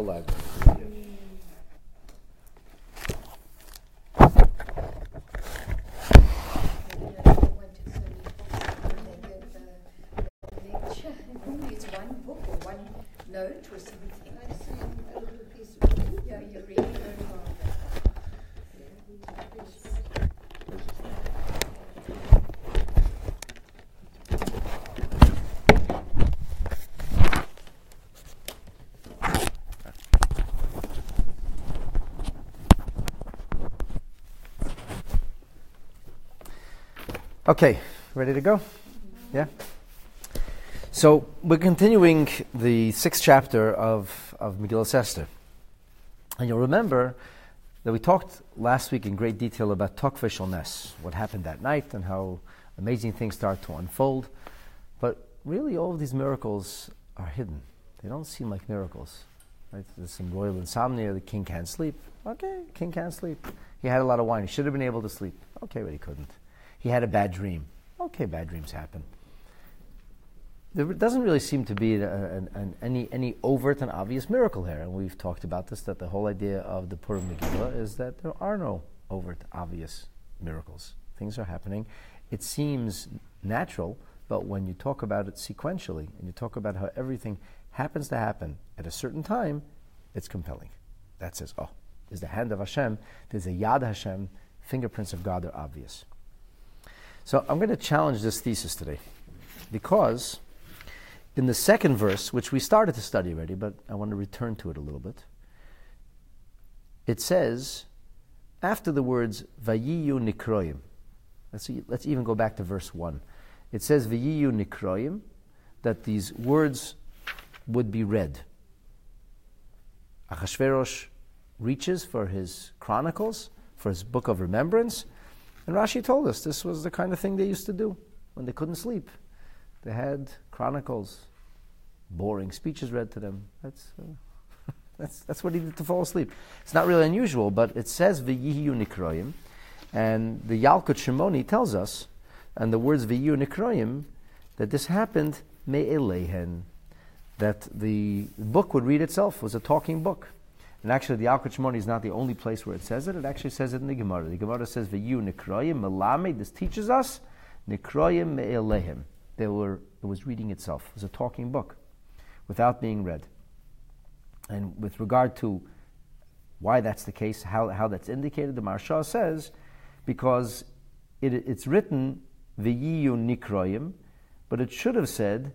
11. Okay, ready to go? Yeah? So, we're continuing the sixth chapter of, of Megillah Esther. And you'll remember that we talked last week in great detail about Tokvish what happened that night, and how amazing things start to unfold. But really, all of these miracles are hidden. They don't seem like miracles. Right? There's some royal insomnia, the king can't sleep. Okay, king can't sleep. He had a lot of wine. He should have been able to sleep. Okay, but he couldn't. He had a bad dream. Okay, bad dreams happen. There doesn't really seem to be an, an, any, any overt and obvious miracle here. And we've talked about this that the whole idea of the Purim Megillah is that there are no overt, obvious miracles. Things are happening. It seems natural, but when you talk about it sequentially and you talk about how everything happens to happen at a certain time, it's compelling. That says, oh, there's the hand of Hashem, there's a Yad Hashem, fingerprints of God are obvious. So I'm going to challenge this thesis today because in the second verse, which we started to study already, but I want to return to it a little bit, it says, after the words Vayiyu Nikroim, let's, let's even go back to verse 1. It says Vayiyu Nikroim, that these words would be read. Achashverosh reaches for his chronicles, for his book of remembrance, and Rashi told us this was the kind of thing they used to do when they couldn't sleep. They had chronicles, boring speeches read to them. That's, uh, that's, that's what he did to fall asleep. It's not really unusual, but it says V'yiyu Nikroim, and the Yalkut Shimoni tells us, and the words V'yiyu Nikroim, that this happened me'elehen, that the book would read itself, was a talking book. And actually, the Yalkut Shimoni is not the only place where it says it. It actually says it in the Gemara. The Gemara says, "V'yu nikroyim melame." This teaches us nikroyim me'elehim. They were. It was reading itself. It was a talking book, without being read. And with regard to why that's the case, how, how that's indicated, the Maharsha says, because it, it's written v'yiyu nikroyim, but it should have said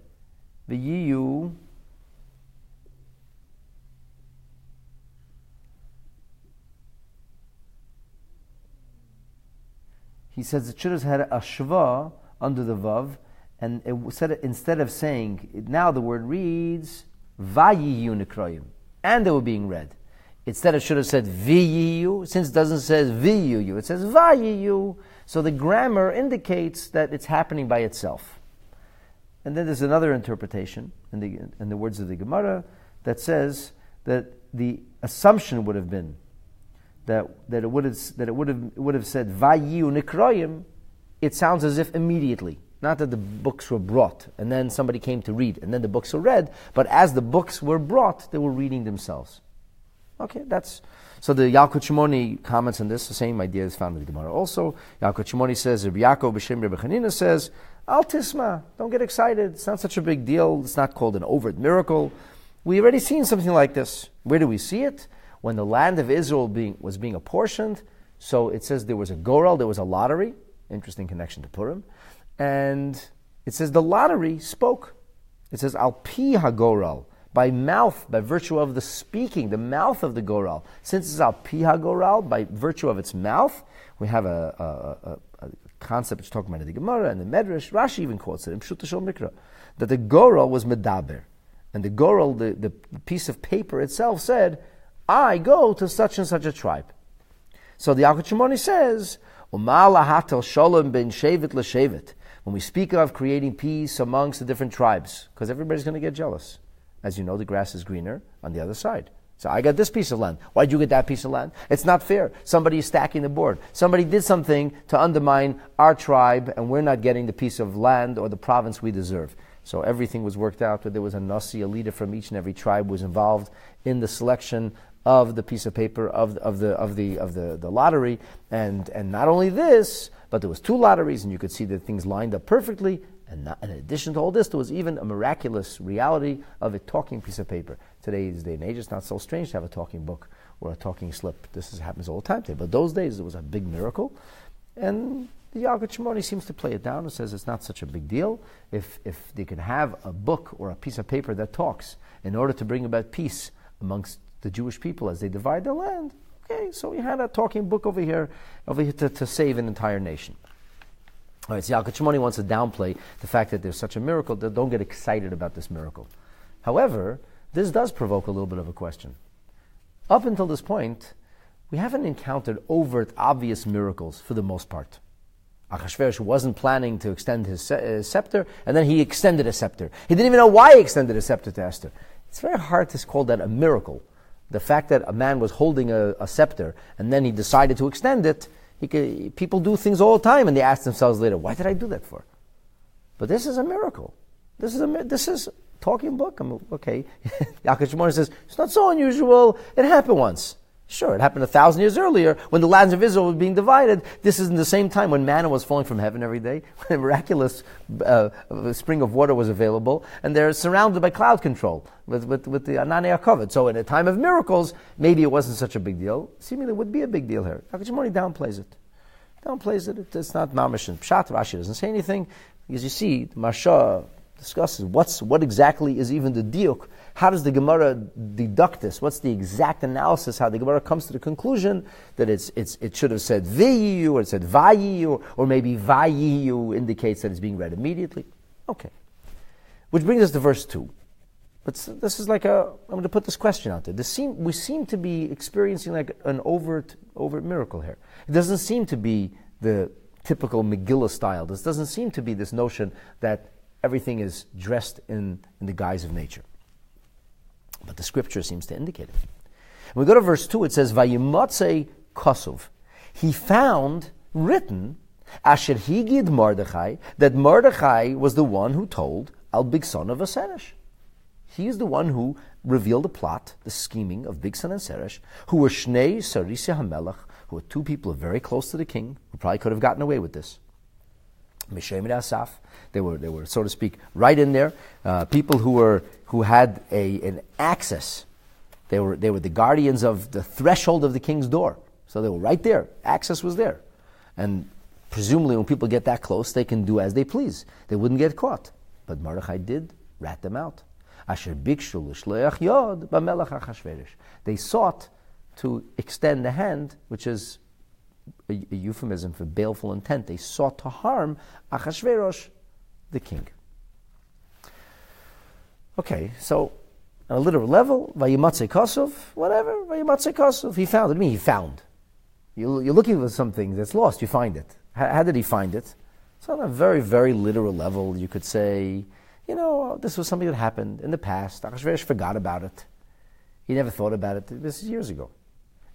v'yiyu he says it should have had a shva under the vav, and it said it, instead of saying now the word reads vayiyu nekroyim, and they were being read. Instead, it should have said viyu, since it doesn't say viyu, it says vayiyu. So the grammar indicates that it's happening by itself. And then there's another interpretation in the, in the words of the Gemara that says that the assumption would have been that, that it would have that it would have would have said Vayu Nikroyim, it sounds as if immediately. Not that the books were brought and then somebody came to read and then the books were read, but as the books were brought, they were reading themselves. Okay, that's so the Yalkut Shimoni comments on this. The same idea is found in the Gemara. Also, Yalkut Shimoni says, Rabbi Yaakov B'Shem Rabbi says, Al Tisma, don't get excited. It's not such a big deal. It's not called an overt miracle. We already seen something like this. Where do we see it? When the land of Israel being, was being apportioned. So it says there was a goral, there was a lottery. Interesting connection to Purim. And it says the lottery spoke. It says al pi hagoral, by mouth, by virtue of the speaking, the mouth of the goral. Since it's al pi hagoral, by virtue of its mouth, we have a, a, a, a concept which is talking about in the Gemara and the Medrash. Rashi even quotes it in Pshuta Shol Mikra, that the goral was medaber. And the goral, the, the piece of paper itself said, I go to such and such a tribe. So the Yalkut Shimoni says, Umalahatel shalom ben shevet l'shevet. When we speak of creating peace amongst the different tribes, because everybody's going to get jealous. As you know, the grass is greener on the other side. So I got this piece of land. Why'd you get that piece of land? It's not fair. Somebody is stacking the board. Somebody did something to undermine our tribe, and we're not getting the piece of land or the province we deserve. So everything was worked out. There was a nasi, a leader from each and every tribe was involved in the selection of the piece of paper of, of the of the of the, the lottery, and and not only this, but there was two lotteries, and you could see that things lined up perfectly. And not, in addition to all this, there was even a miraculous reality of a talking piece of paper. Today's day and age, it's not so strange to have a talking book or a talking slip. This is, happens all the time today. But those days, it was a big miracle. And the Yalkut Shimoni seems to play it down and says it's not such a big deal. If, if they can have a book or a piece of paper that talks in order to bring about peace amongst the Jewish people as they divide their land, okay, so we had a talking book over here, over here to, to save an entire nation. All right, so Yalkut Shimoni wants to downplay the fact that there's such a miracle. Don't get excited about this miracle. However, this does provoke a little bit of a question. Up until this point, we haven't encountered overt, obvious miracles for the most part. Achashverosh wasn't planning to extend his uh, scepter, and then he extended a scepter. He didn't even know why he extended a scepter to Esther. It's very hard to call that a miracle. The fact that a man was holding a, a scepter and then he decided to extend it could, people do things all the time and they ask themselves later, why did I do that for? But this is a miracle. This is a this is talking book. I'm okay. Shimon says it's not so unusual. It happened once. Sure, it happened a thousand years earlier when the lands of Israel were being divided. This is in the same time when manna was falling from heaven every day, when a miraculous uh, spring of water was available, and they're surrounded by cloud control with, with, with the Anania covered. So, in a time of miracles, maybe it wasn't such a big deal. Seemingly, it would be a big deal here. Akashimoni downplays it. Downplays it. It's not mamish and pshat. Rashi doesn't say anything because you see, Maharsha discusses what's what exactly is even the diuk how does the Gemara deduct this? What's the exact analysis? How the Gemara comes to the conclusion that it's, it's, it should have said viyu or it said vayiyu, or maybe vayiyu indicates that it's being read immediately. Okay. Which brings us to verse 2. But this is like a, I'm going to put this question out there. This seem, we seem to be experiencing like an overt, overt miracle here. It doesn't seem to be the typical Megillah style. This doesn't seem to be this notion that everything is dressed in, in the guise of nature. But the scripture seems to indicate it. When we go to verse 2, it says, Vayimotze Kosov. He found written, Asher Higid Mordechai, that Mordechai was the one who told Al Bigson of Aseresh. He is the one who revealed the plot, the scheming of Bigson and Seresh, who were Shnei Sarisia Hamelach, who were two people very close to the king, who probably could have gotten away with this. Mishem Asaf, they were, they were, so to speak, right in there. Uh, people who were who had a, an access. They were, they were the guardians of the threshold of the king's door. So they were right there. Access was there. And presumably, when people get that close, they can do as they please. They wouldn't get caught. But Mordechai did rat them out. They sought to extend the hand, which is a, a euphemism for baleful intent. They sought to harm Achashverosh, the king. Okay, so on a literal level, Vayimatze Kosov, whatever, Vayimatze Kosov, he found it. I mean, he found. You're, you're looking for something that's lost, you find it. How, how, did he find it? So on a very, very literal level, you could say, you know, this was something that happened in the past. Achashverosh forgot about it. He never thought about it. This is years ago.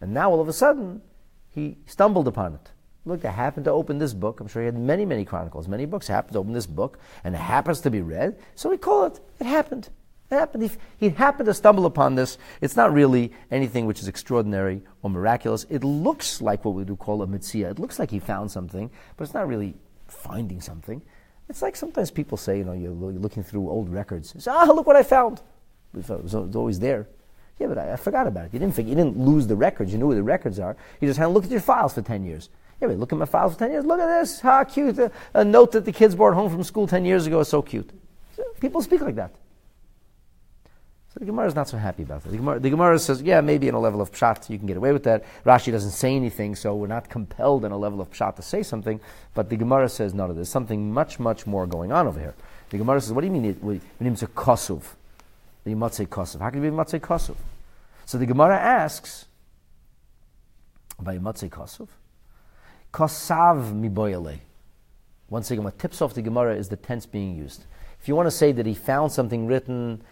And now all of a sudden, he stumbled upon it. Look, I happened to open this book. I'm sure he had many, many chronicles, many books. Happened to open this book, and it happens to be read. So we call it, it happened. It happened. He, he happened to stumble upon this. It's not really anything which is extraordinary or miraculous. It looks like what we do call a metziah. It looks like he found something, but it's not really finding something. It's like sometimes people say, you know, you're, looking through old records. Say, ah, look what I found. It was, always there. Yeah, but I, I, forgot about it. You didn't, think, you didn't lose the records. You knew where the records are. You just had to look at your files for 10 years. Yeah, look at my files for 10 years. Look at this. How cute. A, a note that the kids brought home from school 10 years ago is so cute. People speak like that. So the Gemara is not so happy about that. The Gemara, the Gemara, says, yeah, maybe in a level of pshat you can get away with that. Rashi doesn't say anything, so we're not compelled in a level of pshat to say something. But the Gemara says, no, there's something much, much more going on over here. The Gemara says, what do you mean it, means a kosuv? The Yimatzei kosuv. How can it be Yimatzei kosuv? So the Gemara asks, by Yimatzei kosuv, Kosav miboyale. Once again, what tips off the Gemara is the tense being used. If you want to say that he found something written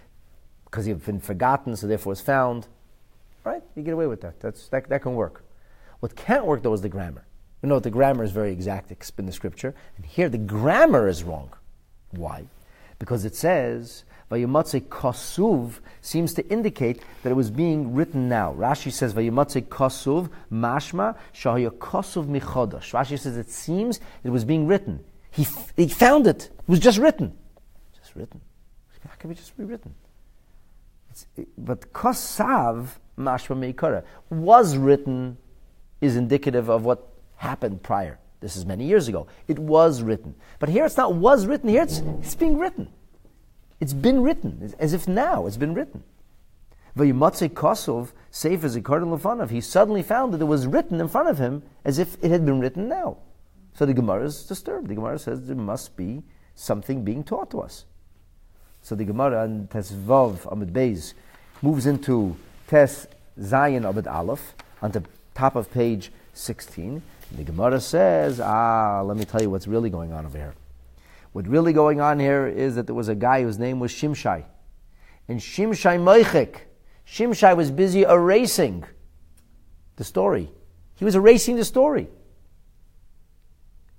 because he had been forgotten, so therefore it's found, right? You get away with that. That's, that. That can work. What can't work, though, is the grammar. We know, the grammar is very exact in the scripture, and here the grammar is wrong. Why? Because it says, Vayimotze Kosuv seems to indicate that it was being written now. Rashi says, Vayimotze Kosuv, mashma, shahaya Kosuv michodosh. Rashi says it seems it was being written. He, f- he found it. It was just written. Just written. How can it just be written? It, but Kosav, mashma meikara, was written is indicative of what happened prior. This is many years ago. It was written. But here it's not was written, here it's, it's being written. It's been written, as if now it's been written. Vayimatze Kosov, Sefer Zikaron Lefanov, he suddenly found that it was written in front of him as if it had been written now. So the Gemara is disturbed. The Gemara says there must be something being taught to us. So the Gemara on Tesvav Amid Beis moves into Tes Zayin Amid Aleph on the top of page 16. The Gemara says, ah, let me tell you what's really going on over here. What really going on here is that there was a guy whose name was Shimshai. And Shimshai Moichik, Shimshai was busy erasing the story. He was erasing the story.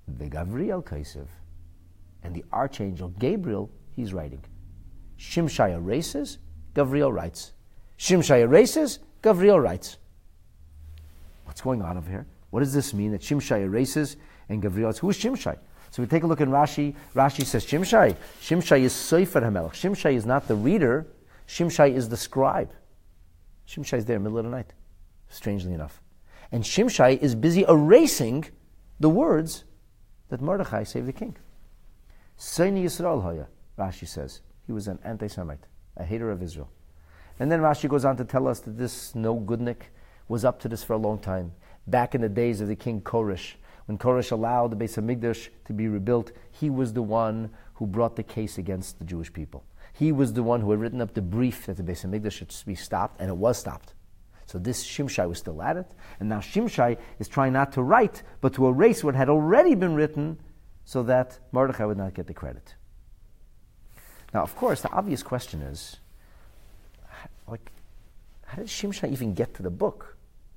The Gavriel Kaisev and the archangel Gabriel, he's writing. Shimshai erases, Gavriel writes. Shimshai erases, Gavriel writes. What's going on over here? What does this mean that Shimshai erases and Gavriel writes? Who is Shimshai? So we take a look in Rashi. Rashi says Shimshai. Shimshai is Sefer HaMelech. Shimshai is not the reader. Shimshai is the scribe. Shimshai is there in the middle of the night, strangely enough. And Shimshai is busy erasing the words that Mordechai saved the king. Seini Yisrael Hoya, Rashi says. He was an anti Semite, a hater of Israel. And then Rashi goes on to tell us that this no goodnik was up to this for a long time. Back in the days of the king Koresh, when Koresh allowed the Beis Hamikdash to be rebuilt, he was the one who brought the case against the Jewish people. He was the one who had written up the brief that the Beis Hamikdash should be stopped, and it was stopped. So this Shimshai was still at it, and now Shimshai is trying not to write, but to erase what had already been written, so that Mordechai would not get the credit. Now, of course, the obvious question is, like, how did Shimshai even get to the book?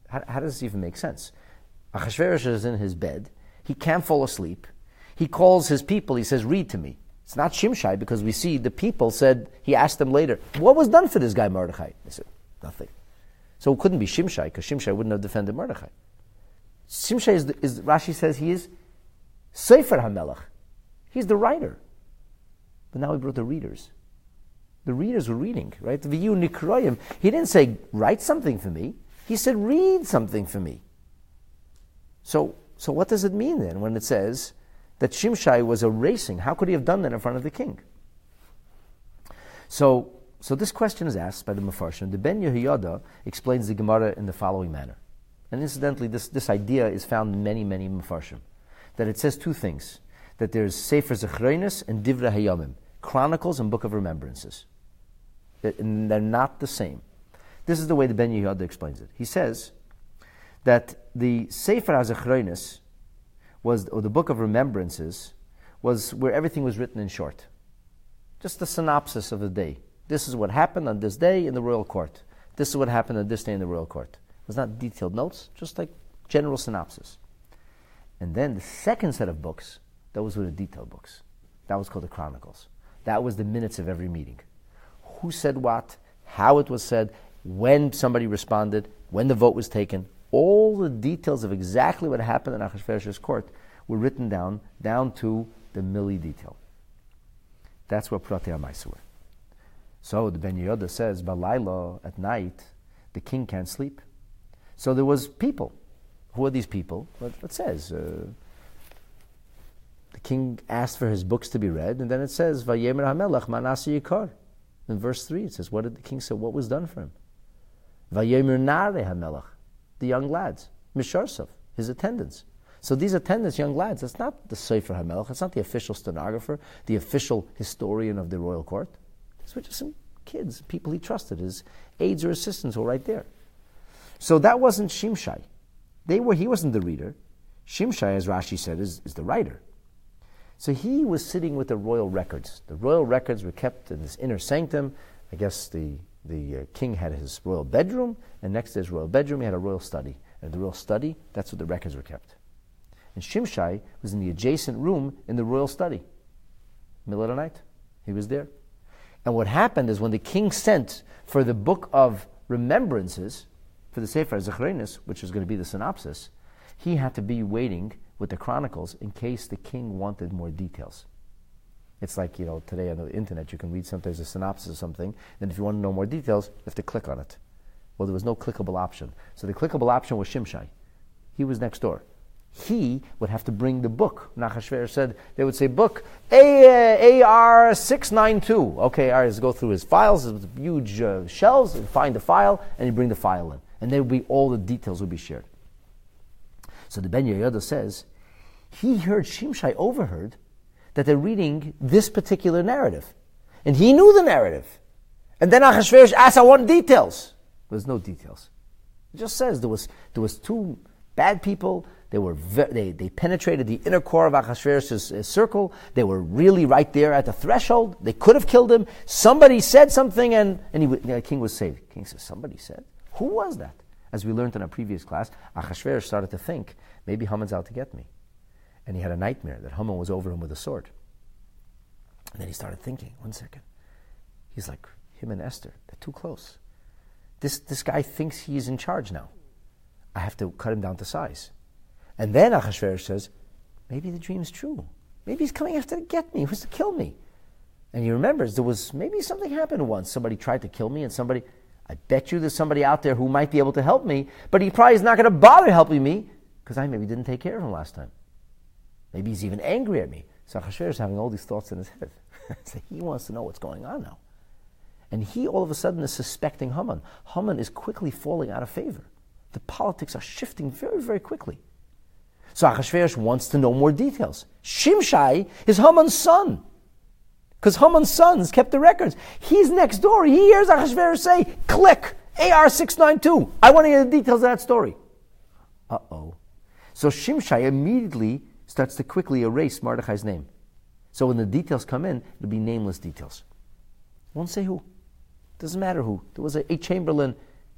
How, how does this even make sense? Achashverosh is in his bed. He can't fall asleep. He calls his people. He says, "Read to me." It's not Shimshai because we see the people said he asked them later, "What was done for this guy Mordechai?" They said, "Nothing." So it couldn't be Shimshai because Shimshai wouldn't have defended Mordechai. Shimshai is, is Rashi says he is Sefer Hamelach. He's the writer. But now he brought the readers. The readers were reading, right? The nikroyim. He didn't say, write something for me. He said, read something for me. So, so what does it mean then when it says that Shimshai was erasing? How could he have done that in front of the king? So, so this question is asked by the Mefarshim. The Ben Yehoyada explains the Gemara in the following manner. And incidentally, this, this idea is found in many, many Mefarshim. That it says two things. That there's Sefer Zechronis and Divrei Hayamim. Chronicles and Book of Remembrances. And they're not the same. This is the way the Ben Yehoyada explains it. He says that the Sefer HaZechronis was, or the Book of Remembrances, was where everything was written in short. Just the synopsis of the day. This is what happened on this day in the royal court. This is what happened on this day in the royal court. It was not detailed notes, just like general synopsis. And then the second set of books, those were the detailed books. That was called the Chronicles. That was the minutes of every meeting. Who said what, how it was said, when somebody responded, when the vote was taken, all the details of exactly what happened in Achashverosh's court were written down, down to the milli detail. That's what Pratei Amaisa were. So the Ben Yehoyada says, Balayla, at night, the king can't sleep. So there was people. Who are these people? What it says? Uh, the king asked for his books to be read, and then it says, Vayemer HaMelech Manasi Yikar. In verse 3, it says, What did the king say? What was done for him? Vayemer Nare HaMelech the young lads, Misharsov, his attendants. So these attendants, young lads, that's not the Sefer HaMelech, it's not the official stenographer, the official historian of the royal court. These were just some kids, people he trusted, his aides or assistants were right there. So that wasn't Shimshai. They were, he wasn't the reader. Shimshai, as Rashi said, is, is the writer. So he was sitting with the royal records. The royal records were kept in this inner sanctum. I guess the the uh, king had his royal bedroom, and next to his royal bedroom, he had a royal study. And the royal study, that's where the records were kept. And Shimshai was in the adjacent room in the royal study, middle of the night. He was there. And what happened is when the king sent for the book of remembrances, for the Sefer Zecharinis, which is going to be the synopsis, he had to be waiting with the chronicles in case the king wanted more details. It's like, you know, today on the internet you can read sometimes a synopsis of something, and if you want to know more details, you have to click on it. Well, there was no clickable option. So the clickable option was Shimshai. He was next door. He would have to bring the book. Nachashver said they would say book A, uh. Okay, all right, let's go through his files, his huge uh, shelves, and find the file, and you bring the file in, and there would be all the details would be shared. So the Ben Yehoyada says he heard Shimshai overheard that they're reading this particular narrative, and he knew the narrative, and then Achashverosh asked, "I want details." There's no details. It just says there was there was two bad people. They were ve- they, they penetrated the inner core of Achashverosh's circle. They were really right there at the threshold. They could have killed him. Somebody said something, and and he, the king was saved. The king says, "Somebody said. Who was that?" As we learned in our previous class, Achashverosh started to think, maybe Haman's out to get me. And he had a nightmare that Haman was over him with a sword. And then he started thinking, one second. He's like, him and Esther, they're too close. This, this guy thinks he's in charge now. I have to cut him down to size. And then Achashverosh says, maybe the dream's true. Maybe he's coming after to get me. He wants to kill me. And he remembers there was maybe something happened once. Somebody tried to kill me, and somebody, I bet you there's somebody out there who might be able to help me, but he probably is not going to bother helping me because I maybe didn't take care of him last time. Maybe he's even angry at me. So Achashverosh is having all these thoughts in his head. so he wants to know what's going on now. And he all of a sudden is suspecting Haman. Haman is quickly falling out of favor. The politics are shifting very, very quickly. So Achashverosh wants to know more details. Shimshai is Haman's son. Because Haman's sons kept the records. He's next door. He hears Achashverosh say, click, AR692. I want to hear the details of that story. Uh oh. So Shimshai immediately starts to quickly erase Mordechai's name. So when the details come in, it'll be nameless details. Won't say who. Doesn't matter who. There was a, a chamberlain,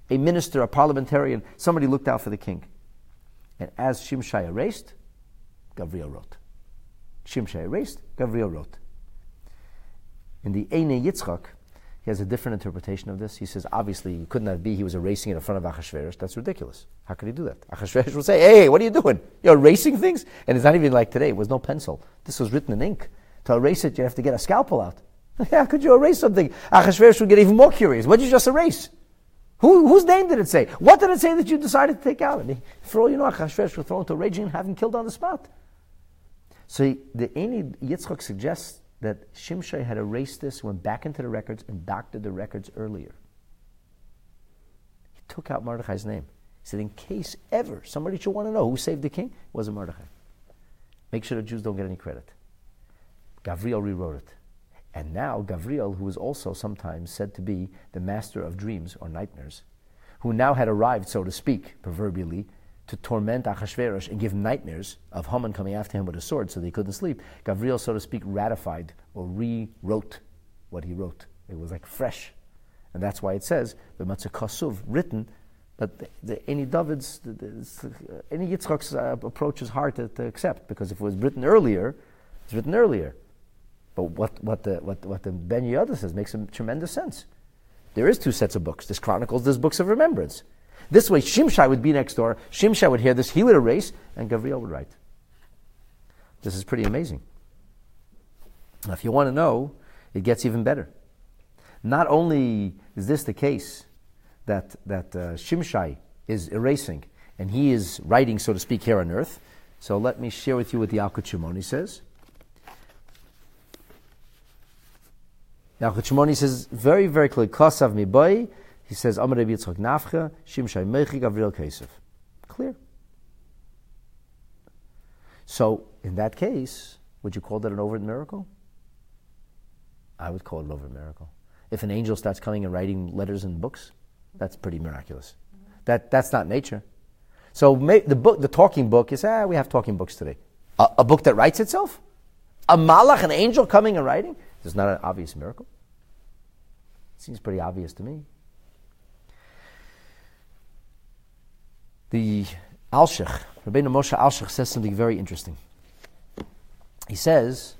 a minister, a parliamentarian. Somebody looked out for the king. And as Shimshai erased, Gavriel wrote. Shimshai erased, Gavriel wrote. In the Eine Yitzchak, he has a different interpretation of this. He says, obviously, it couldn't be he was erasing it in front of Achashverosh. That's ridiculous. How could he do that? Achashverosh would say, hey, what are you doing? You're erasing things? And it's not even like today. It was no pencil. This was written in ink. To erase it, you have to get a scalpel out. How could you erase something? Achashverosh would get even more curious. What did you just erase? Who, whose name did it say? What did it say that you decided to take out? And he, for all you know, Achashverosh was thrown into a raging and having killed on the spot. So he, the Any Yitzchak suggests that Shimshai had erased this, went back into the records, and doctored the records earlier. He took out Mordechai's name. He said, in case ever somebody should want to know who saved the king, it wasn't Mordechai. Make sure the Jews don't get any credit. Gavriel rewrote it. And now Gavriel, who is also sometimes said to be the master of dreams or nightmares, who now had arrived, so to speak, proverbially, to torment Achashverosh and give nightmares of Haman coming after him with a sword so they couldn't sleep, Gavriel, so to speak, ratified or rewrote what he wrote. It was like fresh. And that's why it says, the Matzah Kasuv, written, but the, the, any David's, the, any Yitzchak's uh, approach is hard to, to accept because if it was written earlier, it's written earlier. But what, what, the, what, what the Ben Yehoyada says makes some tremendous sense. There is two sets of books. There's Chronicles, there's books of remembrance. This way, Shimshai would be next door. Shimshai would hear this, he would erase, and Gavriel would write. This is pretty amazing. Now, if you want to know, it gets even better. Not only is this the case that, that uh, Shimshai is erasing, and he is writing, so to speak, here on earth. So let me share with you what the Yalkut says. Yalkut Shimoni says very, very clearly, Kosav mi boy, he says, Amar Rabbi Yitzchak Nafcha, Shimshai Mechi Gavriel Kesef. Clear. So, in that case, would you call that an overt miracle? I would call it an overt miracle. If an angel starts coming and writing letters and books, that's pretty miraculous. That, that's not nature. So the book, the talking book is, ah, we have talking books today. A, a book that writes itself? A malach, an angel coming and writing? This is not an obvious miracle. It Seems pretty obvious to me. The Alshich, Rabbeinu Moshe Alshich says something very interesting. He says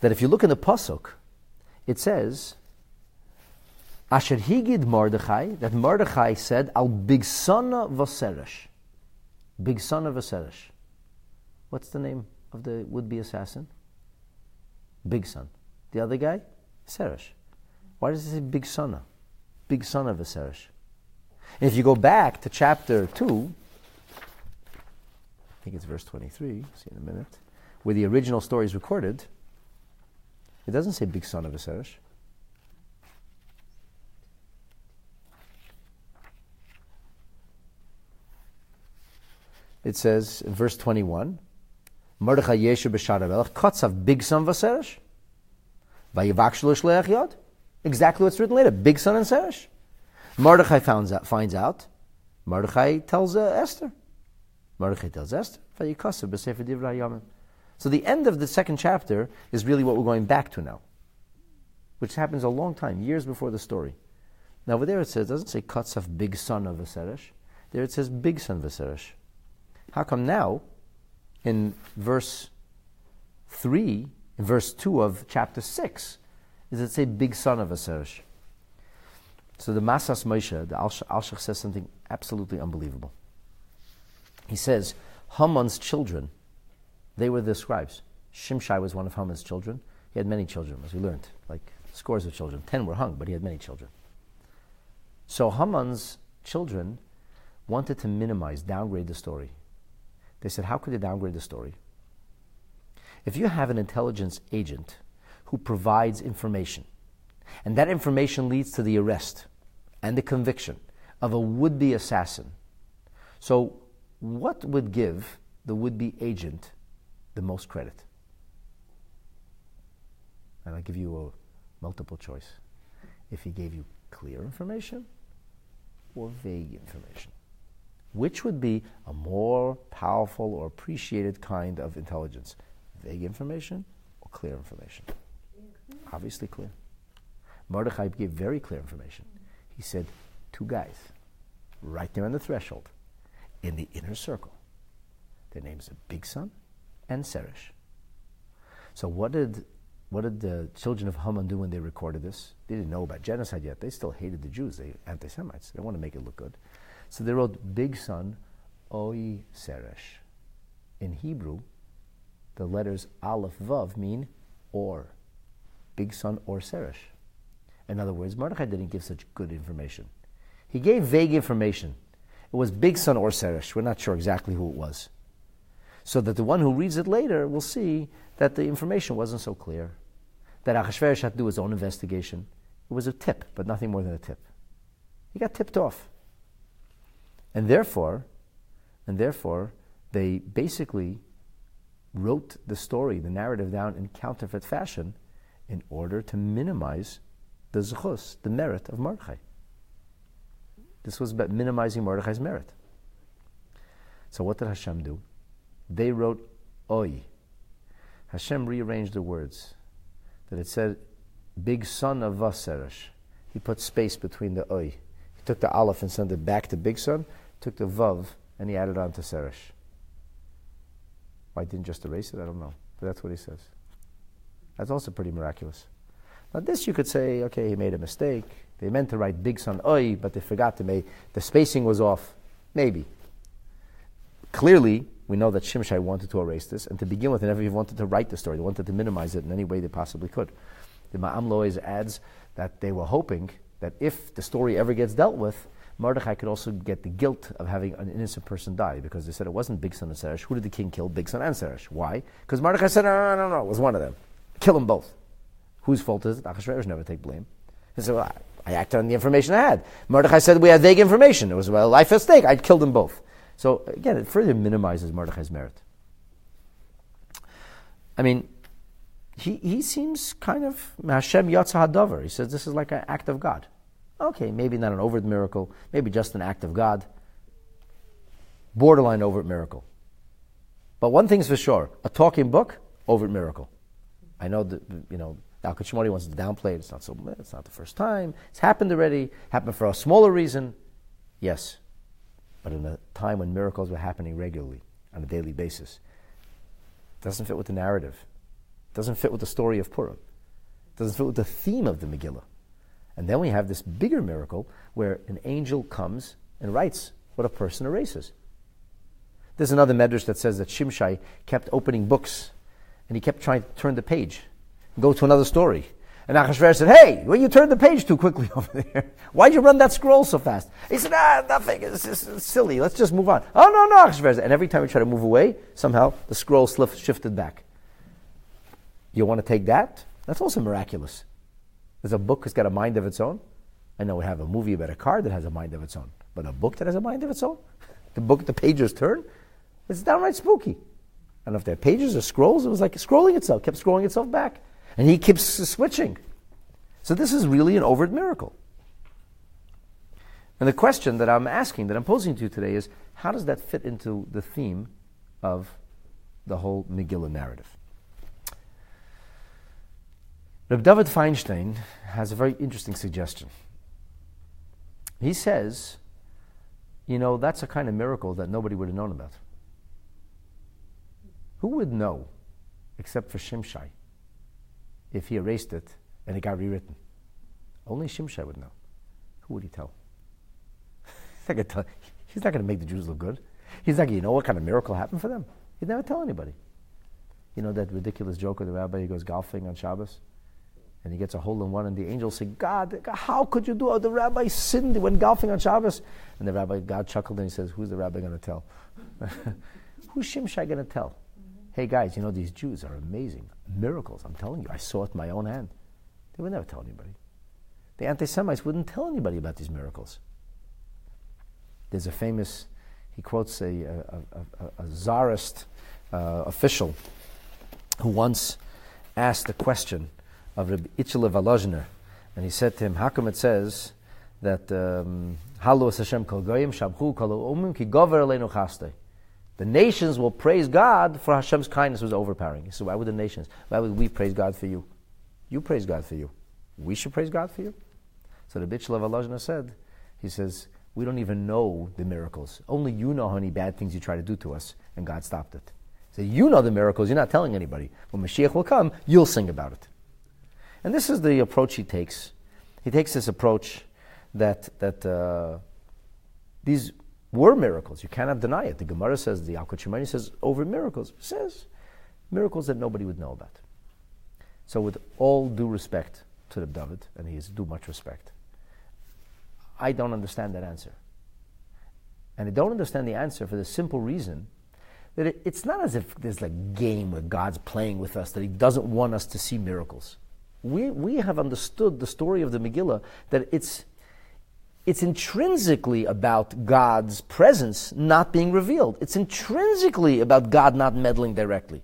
that if you look in the pasuk, it says, Asher higid Mordechai, that Mordechai said, Al bigsana vaseresh. of vaseresh. What's the name of the would-be assassin? Big son. The other guy? Seresh. Why does it say big son? Big son of a Seresh. And if you go back to chapter 2, I think it's verse 23, see in a minute, where the original story is recorded, it doesn't say big son of a Seresh. It says in verse 21, Mordechai Yeshu b'shar melech kotzav big son. Vayivakshlu shleach yod. Exactly what's written later. Big son and seresh. Mordechai finds out. Finds out. Mordechai tells uh, Esther. Mordechai tells Esther. So the end of the second chapter is really what we're going back to now, which happens a long time, years before the story. Now over there it says, it doesn't say Kotzav, big son of Viseresh. There it says big son of Viseresh. How come now, in verse 3, in verse 2 of chapter 6, does it say big son of Viseresh? So the Masas Moshe, the Alshich says something absolutely unbelievable. He says, Haman's children, they were the scribes. Shimshai was one of Haman's children. He had many children, as we learned, like scores of children. Ten were hung, but he had many children. So Haman's children wanted to minimize, downgrade the story. They said, How could they downgrade the story? If you have an intelligence agent who provides information, and that information leads to the arrest and the conviction of a would be assassin, so what would give the would be agent the most credit? And I'll give you a multiple choice. If he gave you clear information or vague information. Which would be a more powerful or appreciated kind of intelligence? Vague information or clear information? Obviously clear. Mordechai gave very clear information. He said, two guys, right there on the threshold, in the inner circle. Their names are Big Son and Seresh. So what did what did the children of Haman do when they recorded this? They didn't know about genocide yet. They still hated the Jews. They anti-Semites. They want to make it look good. So they wrote Big Son, Oi Seresh. In Hebrew, the letters Aleph Vav mean or. Big Son or Seresh. In other words, Mordechai didn't give such good information. He gave vague information. It was Big Son or Seresh. We're not sure exactly who it was so that the one who reads it later will see that the information wasn't so clear. That Achashverosh had to do his own investigation. It was a tip, but nothing more than a tip. He got tipped off. And therefore, and therefore, they basically wrote the story, the narrative down in counterfeit fashion in order to minimize the zechus, the merit of Mordechai. This was about minimizing Mordechai's merit. So what did Hashem do? They wrote Oy. Hashem rearranged the words. That it said, big son of Vaseresh. He put space between the Oy. He took the Aleph and sent it back to big son, took the Vav, and he added on to Seresh. Why didn't just erase it? I don't know. But that's what he says. That's also pretty miraculous. Now, this you could say, okay, he made a mistake. They meant to write big son Oy, but they forgot to make the spacing was off. Maybe. Clearly, we know that Shimshai wanted to erase this, and to begin with, they never even wanted to write the story. They wanted to minimize it in any way they possibly could. The Me'am Lo'ez adds that they were hoping that if the story ever gets dealt with, Mordechai could also get the guilt of having an innocent person die, because they said it wasn't Big Son and Seresh. Who did the king kill? Big Son and Seresh. Why? Because Mordechai said, no, no, no, no, it was one of them. Kill them both. Whose fault is it? Achashverosh never take blame. He said, well, I, I acted on the information I had. Mordechai said we had vague information. It was a life at stake. I'd kill them both. So again, it further minimizes Mordechai's merit. I mean, he, he seems kind of Hashem Yatza. He says this is like an act of God. Okay, maybe not an overt miracle, maybe just an act of God. Borderline overt miracle. But one thing's for sure: a talking book, overt miracle. I know that you know Al Shimoni wants to downplay it. It's not so. It's not the first time. It's happened already. Happened for a smaller reason. Yes, but in a time when miracles were happening regularly on a daily basis. Doesn't fit with the narrative. Doesn't fit with the story of Purim. doesn't fit with the theme of the Megillah. And then we have this bigger miracle where an angel comes and writes what a person erases. There's another medrash that says that Shimshai kept opening books and he kept trying to turn the page, go to another story. And Achashverosh said, Hey, well, you turned the page too quickly over there. Why'd you run that scroll so fast? He said, Ah, nothing. It's, it's, it's silly. Let's just move on. Oh, no, no, Achashverosh. And every time he tried to move away, somehow the scroll slipped, shifted back. You want to take that? That's also miraculous. There's a book that's got a mind of its own. I know we have a movie about a car that has a mind of its own. But a book that has a mind of its own? The book, the pages turn? It's downright spooky. I don't know if they're pages or scrolls. It was like scrolling itself, kept scrolling itself back. And he keeps switching. So this is really an overt miracle. And the question that I'm asking, that I'm posing to you today is how does that fit into the theme of the whole Megillah narrative? Reb David Feinstein has a very interesting suggestion. He says, you know, that's a kind of miracle that nobody would have known about. Who would know, except for Shimshai, if he erased it and it got rewritten? Only Shimshai would know. Who would he tell? He's not going to make the Jews look good. He's not going to, you know what kind of miracle happened for them? He'd never tell anybody. You know that ridiculous joke of the rabbi who goes golfing on Shabbos? And he gets a hole in one, and the angels say, God, how could you do it? The rabbi sinned when golfing on Shabbos. And the rabbi, God chuckled and he says, Who's the rabbi going to tell? Who's Shimshai going to tell? Hey guys, you know these Jews are amazing. Miracles, I'm telling you. I saw it with my own hand. They would never tell anybody. The anti Semites wouldn't tell anybody about these miracles. There's a famous, he quotes a, a, a, a czarist uh, official who once asked the question of Rabbi Itzhak Volozhiner, and he said to him, How come it says that um, Halu Hashem kol goyim shabchu kol umim ki gover aleinu chaste? The nations will praise God for Hashem's kindness was overpowering. He said, Why would the nations? Why would we praise God for you? You praise God for you. We should praise God for you. So the Bitch Volozhiner said, he says, we don't even know the miracles. Only you know how many bad things you try to do to us, and God stopped it. So you know the miracles, you're not telling anybody. When Mashiach will come, you'll sing about it. And this is the approach he takes. He takes this approach that, that uh, these were miracles. You cannot deny it. The Gemara says, the Al says, over miracles. It says miracles that nobody would know about. So, with all due respect to the David, and he is due much respect, I don't understand that answer. And I don't understand the answer for the simple reason that it, it's not as if there's a game where God's playing with us, that He doesn't want us to see miracles. We, we have understood the story of the Megillah that it's, it's intrinsically about God's presence not being revealed. It's intrinsically about God not meddling directly.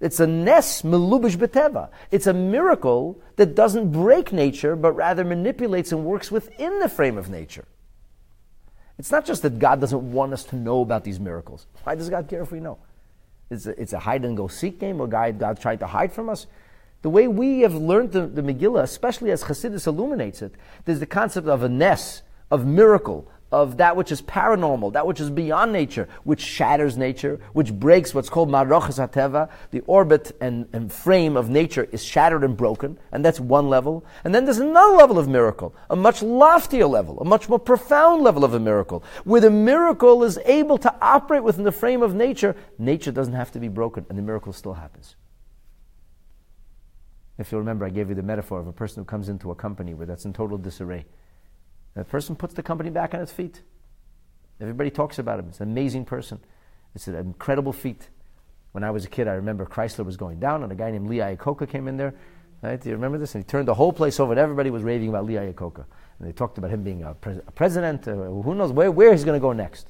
It's a nes melubish beteva. It's a miracle that doesn't break nature, but rather manipulates and works within the frame of nature. It's not just that God doesn't want us to know about these miracles. Why does God care if we know? It's a, it's a hide and go seek game where God, God's trying to hide from us. The way we have learned the, the Megillah, especially as Chassidus illuminates it, there's the concept of a ness, of miracle, of that which is paranormal, that which is beyond nature, which shatters nature, which breaks what's called marochas hateva. The orbit and, and frame of nature is shattered and broken, and that's one level. And then there's another level of miracle, a much loftier level, a much more profound level of a miracle, where the miracle is able to operate within the frame of nature. Nature doesn't have to be broken, and the miracle still happens. If you remember, I gave you the metaphor of a person who comes into a company where that's in total disarray that person puts the company back on its feet. Everybody talks about him. It's an amazing person. It's an incredible feat. When I was a kid, I remember Chrysler was going down, and a guy named Lee Iacocca came in there. Right? Do you remember this? And he turned the whole place over, and everybody was raving about Lee Iacocca. And they talked about him being a, pres- a president. Uh, who knows where, where he's going to go next?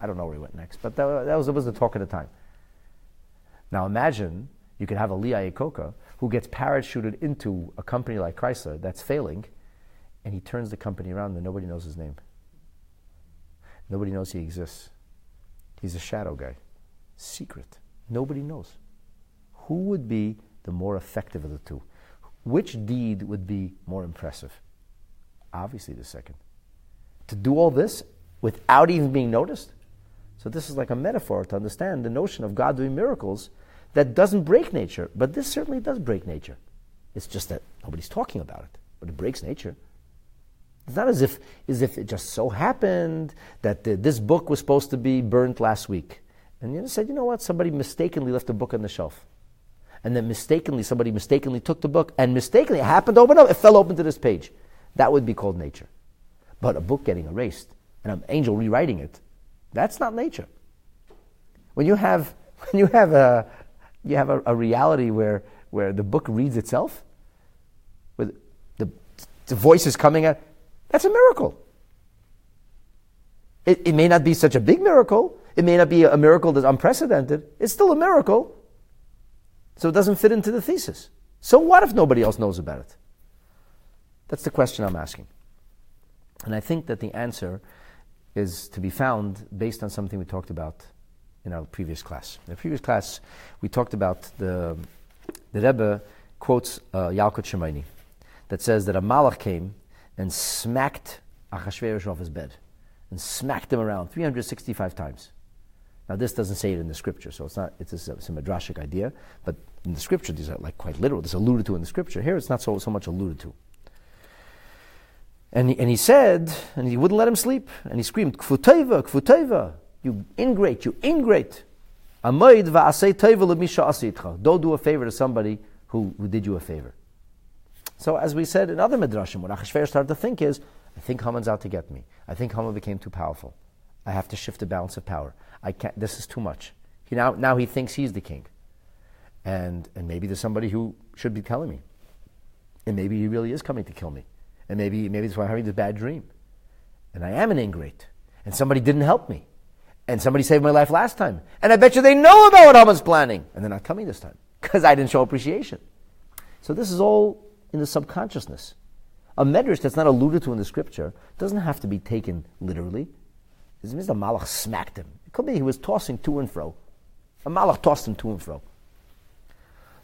I don't know where he went next, but that, that, was, that was the talk of the time. Now imagine you could have a Lee Iacocca who gets parachuted into a company like Chrysler that's failing, and he turns the company around and nobody knows his name. Nobody knows he exists. He's a shadow guy. Secret. Nobody knows. Who would be the more effective of the two? Which deed would be more impressive? Obviously, the second. To do all this without even being noticed? So, this is like a metaphor to understand the notion of God doing miracles that doesn't break nature, but this certainly does break nature. It's just that nobody's talking about it, but it breaks nature. It's not as if, as if it just so happened that the, this book was supposed to be burnt last week. And you said, you know what, somebody mistakenly left a book on the shelf. And then mistakenly, somebody mistakenly took the book, and mistakenly, it happened to open up, it fell open to this page. That would be called nature. But a book getting erased, and an angel rewriting it, that's not nature. When you have, when you have, a, you have a, a reality where, where the book reads itself, with the, the voice is coming out. that's a miracle. It, it may not be such a big miracle. It may not be a miracle that's unprecedented. It's still a miracle. So it doesn't fit into the thesis. So what if nobody else knows about it? That's the question I'm asking. And I think that the answer is to be found based on something we talked about in our previous class. In the previous class, we talked about the, the Rebbe quotes uh, Yalkut Shimoni that says that a malach came and smacked Achashverosh off his bed and smacked him around 365 times. Now, this doesn't say it in the scripture, so it's not. It's a, it's a midrashic idea, but in the scripture, these are like quite literal. This alluded to in the scripture. Here, it's not so, so much alluded to. And he, and he said, and he wouldn't let him sleep, and he screamed, "Kfuteva, kfuteva, you ingrate, you ingrate! Don't do a favor to somebody who, who did you a favor." So, as we said in other midrashim, what Achashverosh started to think is, I think Haman's out to get me. I think Haman became too powerful. I have to shift the balance of power. I can't, this is too much. He now, now he thinks he's the king. And, and maybe there's somebody who should be telling me. And maybe he really is coming to kill me. And maybe, maybe that's why I'm having this bad dream. And I am an ingrate. And somebody didn't help me. And somebody saved my life last time. And I bet you they know about what Haman's planning. And they're not coming this time. Because I didn't show appreciation. So this is all in the subconsciousness. A medrash that's not alluded to in the scripture doesn't have to be taken literally. It means the malach smacked him. It could be he was tossing to and fro. A malach tossed him to and fro.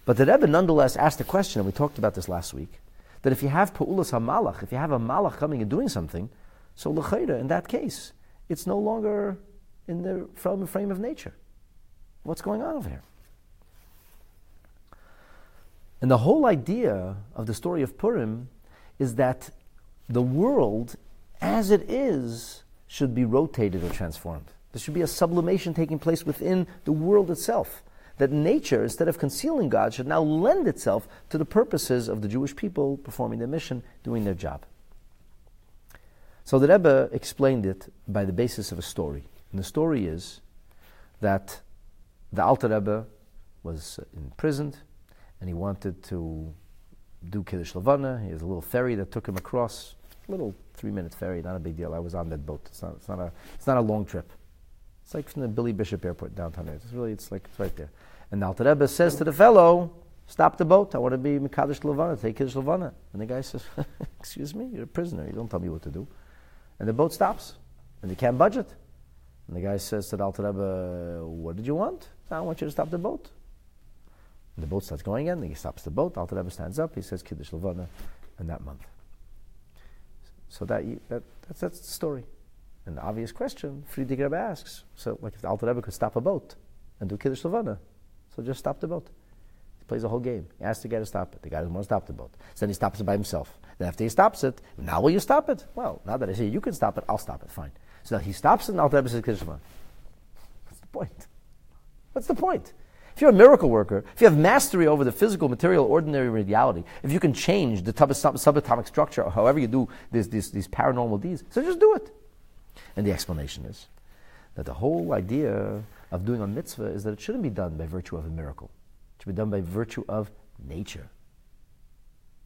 But the Rebbe nonetheless asked the question, and we talked about this last week, that if you have pa'ulas malach, if you have a malach coming and doing something, so l'chayda, in that case, it's no longer in the frame of nature. What's going on over here? And the whole idea of the story of Purim is that the world, as it is, should be rotated or transformed. There should be a sublimation taking place within the world itself. That nature, instead of concealing God, should now lend itself to the purposes of the Jewish people performing their mission, doing their job. So the Rebbe explained it by the basis of a story. And the story is that the Alter Rebbe was uh, imprisoned and he wanted to do Kiddush Levana. He has a little ferry that took him across, a little three-minute ferry, not a big deal. I was on that boat. It's not, it's not, a, it's not a long trip. It's like from the Billy Bishop Airport downtown. It's really, it's like, it's right there. And the Alter Rebbe says to the fellow, stop the boat. I want to be Mekadosh Levana, take Kiddush Levana. And the guy says, excuse me, you're a prisoner. You don't tell me what to do. And the boat stops, and they can't budget. And the guy says to the Alter Rebbe, uh, what did you want? I want you to stop the boat. And the boat starts going again. He stops the boat. Alter Rebbe stands up. He says Kiddush Levana in that month. So that, that that's, that's the story. The obvious question Frierdiker Rebbe asks: So, like, if the Alter Rebbe could stop a boat and do Kiddush Levana, so just stop the boat. He plays the whole game. He asks the guy to stop it. The guy doesn't want to stop the boat. So then he stops it by himself. Then after he stops it, now will you stop it? Well, now that I say you can stop it, I'll stop it. Fine. So he stops and Alter Rebbe says Kiddush. What's the point? What's the point? If you're a miracle worker, if you have mastery over the physical, material, ordinary reality, if you can change the subatomic structure, or however you do this, this, these paranormal deeds, so just do it. And the explanation is that the whole idea of doing a mitzvah is that it shouldn't be done by virtue of a miracle. It should be done by virtue of nature.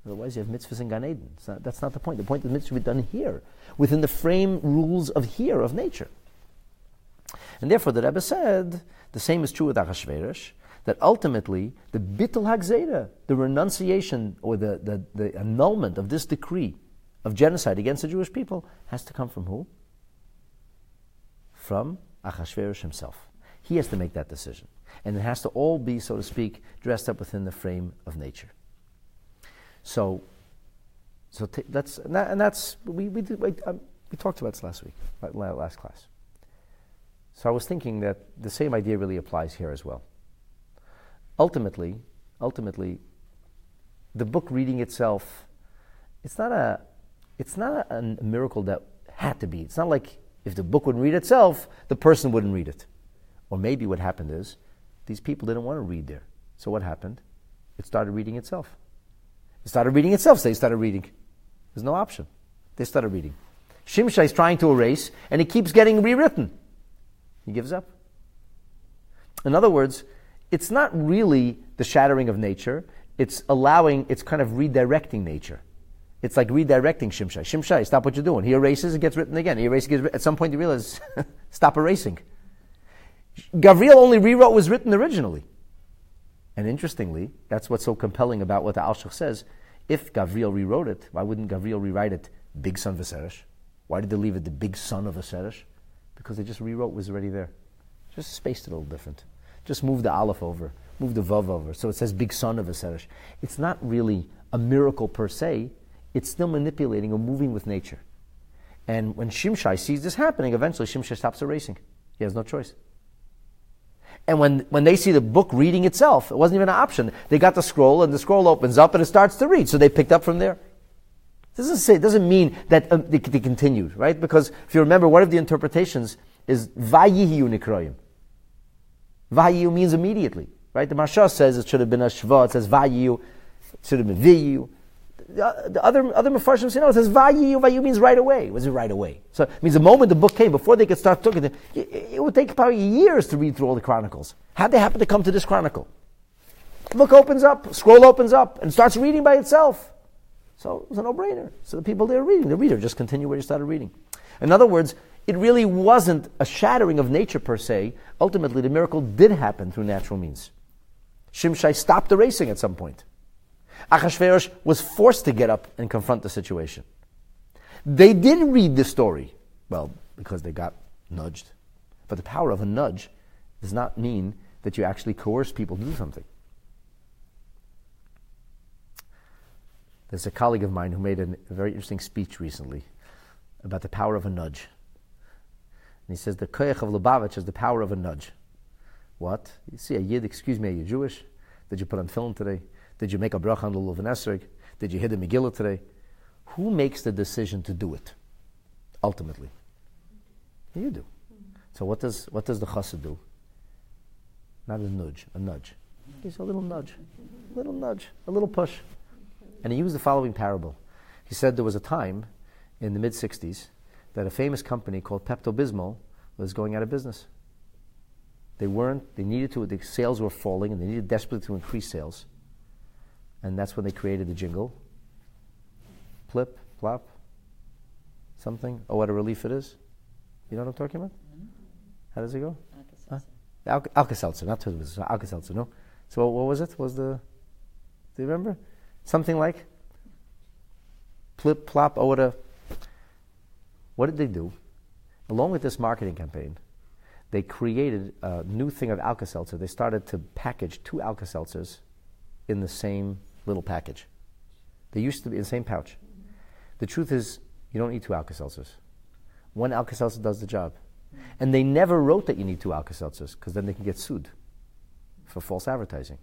Otherwise, you have mitzvahs in Gan Eden. Not, that's not the point. The point is mitzvah should be done here, within the frame rules of here, of nature. And therefore, the Rebbe said the same is true with Achashverosh, that ultimately the bittul hagzera, the renunciation or the, the, the annulment of this decree of genocide against the Jewish people, has to come from who? From Achashverosh himself. He has to make that decision. And it has to all be, so to speak, dressed up within the frame of nature. So, so t- that's, and, that, and that's, we, we, did, we, um, we talked about this last week, last class. So I was thinking that the same idea really applies here as well. Ultimately, ultimately, the book reading itself, it's not a, it's not a, a miracle that had to be. It's not like if the book wouldn't read itself, the person wouldn't read it. Or maybe what happened is these people didn't want to read there. So what happened? It started reading itself. It started reading itself, so they started reading. There's no option. They started reading. Shimshai is trying to erase, and it keeps getting rewritten. He gives up. In other words, it's not really the shattering of nature, it's allowing, it's kind of redirecting nature. It's like redirecting Shimshai. Shimshai, stop what you're doing. He erases, it gets written again. He erases, gets, at some point he realizes, stop erasing. Gavriel only rewrote what was written originally. And interestingly, that's what's so compelling about what the Alshich says. If Gavriel rewrote it, why wouldn't Gavriel rewrite it big son Viseresh? Why did they leave it the big son of Viseresh? Because they just rewrote what was already there. Just spaced it a little different. Just move the Aleph over, move the Vav over. So it says big son of Viseresh. It's not really a miracle per se, it's still manipulating or moving with nature. And when Shimshai sees this happening, eventually Shimshai stops erasing. He has no choice. And when, when they see the book reading itself, it wasn't even an option. They got the scroll, and the scroll opens up, and it starts to read. So they picked up from there. Doesn't say, doesn't mean that um, they, they, continued, right? Because if you remember, one of the interpretations is vayihiu nikroyim. Vayihu means immediately, right? The Maharsha says it should have been a shva. It says vayihu. It should have been viyu the other other mafarshim say no. It says vayu vayu means right away. Was it right away? So it means the moment the book came, before they could start talking, it, it would take probably years to read through all the chronicles. How'd they happen to come to this chronicle? The book opens up, scroll opens up, and starts reading by itself. So it was a no-brainer. So the people there reading, the reader just continue where you started reading. In other words, it really wasn't a shattering of nature per se. Ultimately, the miracle did happen through natural means. Shimshai stopped erasing at some point. Achashverosh was forced to get up and confront the situation. They did read the story, well, because they got nudged. But the power of a nudge does not mean that you actually coerce people to do something. There's a colleague of mine who made a very interesting speech recently about the power of a nudge. And he says the koyach of Lubavitch is the power of a nudge. What? You see a yid, excuse me, are you Jewish? Did you put on tefillin today? Did you make a bracha on the Lulav Esrog? Did you hit the Megillah today? Who makes the decision to do it? Ultimately, you do. So what does what does the chassid do? Not a nudge, a nudge. He's a little nudge, a little nudge, a little push. And he used the following parable. He said there was a time in the mid '60s that a famous company called Pepto Bismol was going out of business. They weren't. They needed to. The sales were falling, and they needed desperately to increase sales and that's when they created the jingle. Plip, plop, something. Oh, what a relief it is. You know what I'm talking about? Mm-hmm. How does it go? Alka-Seltzer. Alka-Seltzer, not Alka-Seltzer, no? So what was it? Was the, do you remember? Something like plip, plop, oh, what a, what did they do? Along with this marketing campaign, they created a new thing of Alka-Seltzer. They started to package two Alka-Seltzers in the same little package. They used to be in the same pouch. The truth is, you don't need two Alka Seltzers. One Alka Seltzer does the job. And they never wrote that you need two Alka Seltzers because then they can get sued for false advertising.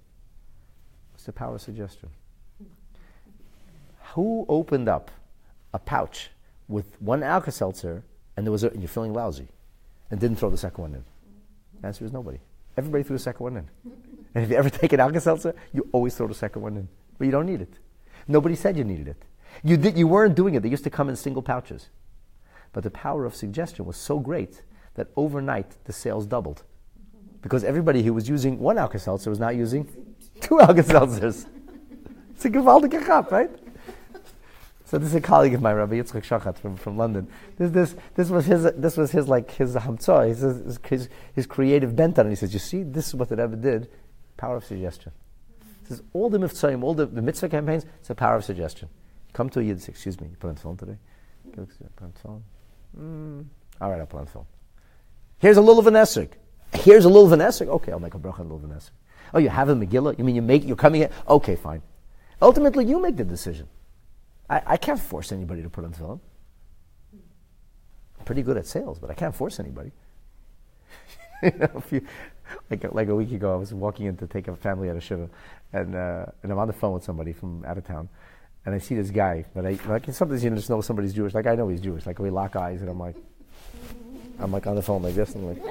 It's the power of suggestion. Who opened up a pouch with one Alka Seltzer and there was a, and you're feeling lousy and didn't throw the second one in? The answer is nobody. Everybody threw the second one in. And if you ever take an Alka Seltzer, you always throw the second one in but you don't need it. Nobody said you needed it. You, did, you weren't doing it. They used to come in single pouches. But the power of suggestion was so great that overnight the sales doubled. Because everybody who was using one Alka Seltzer was now using two Alka Seltzers. It's a gewaltige Chap, right? So this is a colleague of mine, Rabbi Yitzchak Shachat from, from London. This, this, this was his, this was his like his hamtzah, his, his, his creative bent on it. He says, you see, this is what the Rebbe did, power of suggestion. Says all the mitzvahs, all the, the mitzvah campaigns, it's a power of suggestion. come to a yid, excuse me, you put on phone today? Put on phone. Mm. All right, I'll put on phone. Here's a little Vanesrik. Here's a little Vanesrik. Okay, I'll make a bracha on little Vanesrik. Oh, you have a Megillah? You mean you make, you're coming in? Okay, fine. Ultimately, you make the decision. I, I can't force anybody to put on tefillin. I'm pretty good at sales, but I can't force anybody. you know, if you, like, a, like a week ago, I was walking in to take a family out of Shiva, and, uh, and I'm on the phone with somebody from out of town, and I see this guy, but I, like, sometimes you just know somebody's Jewish. Like, I know he's Jewish. Like, we lock eyes, and I'm like, I'm like on the phone like this, and like,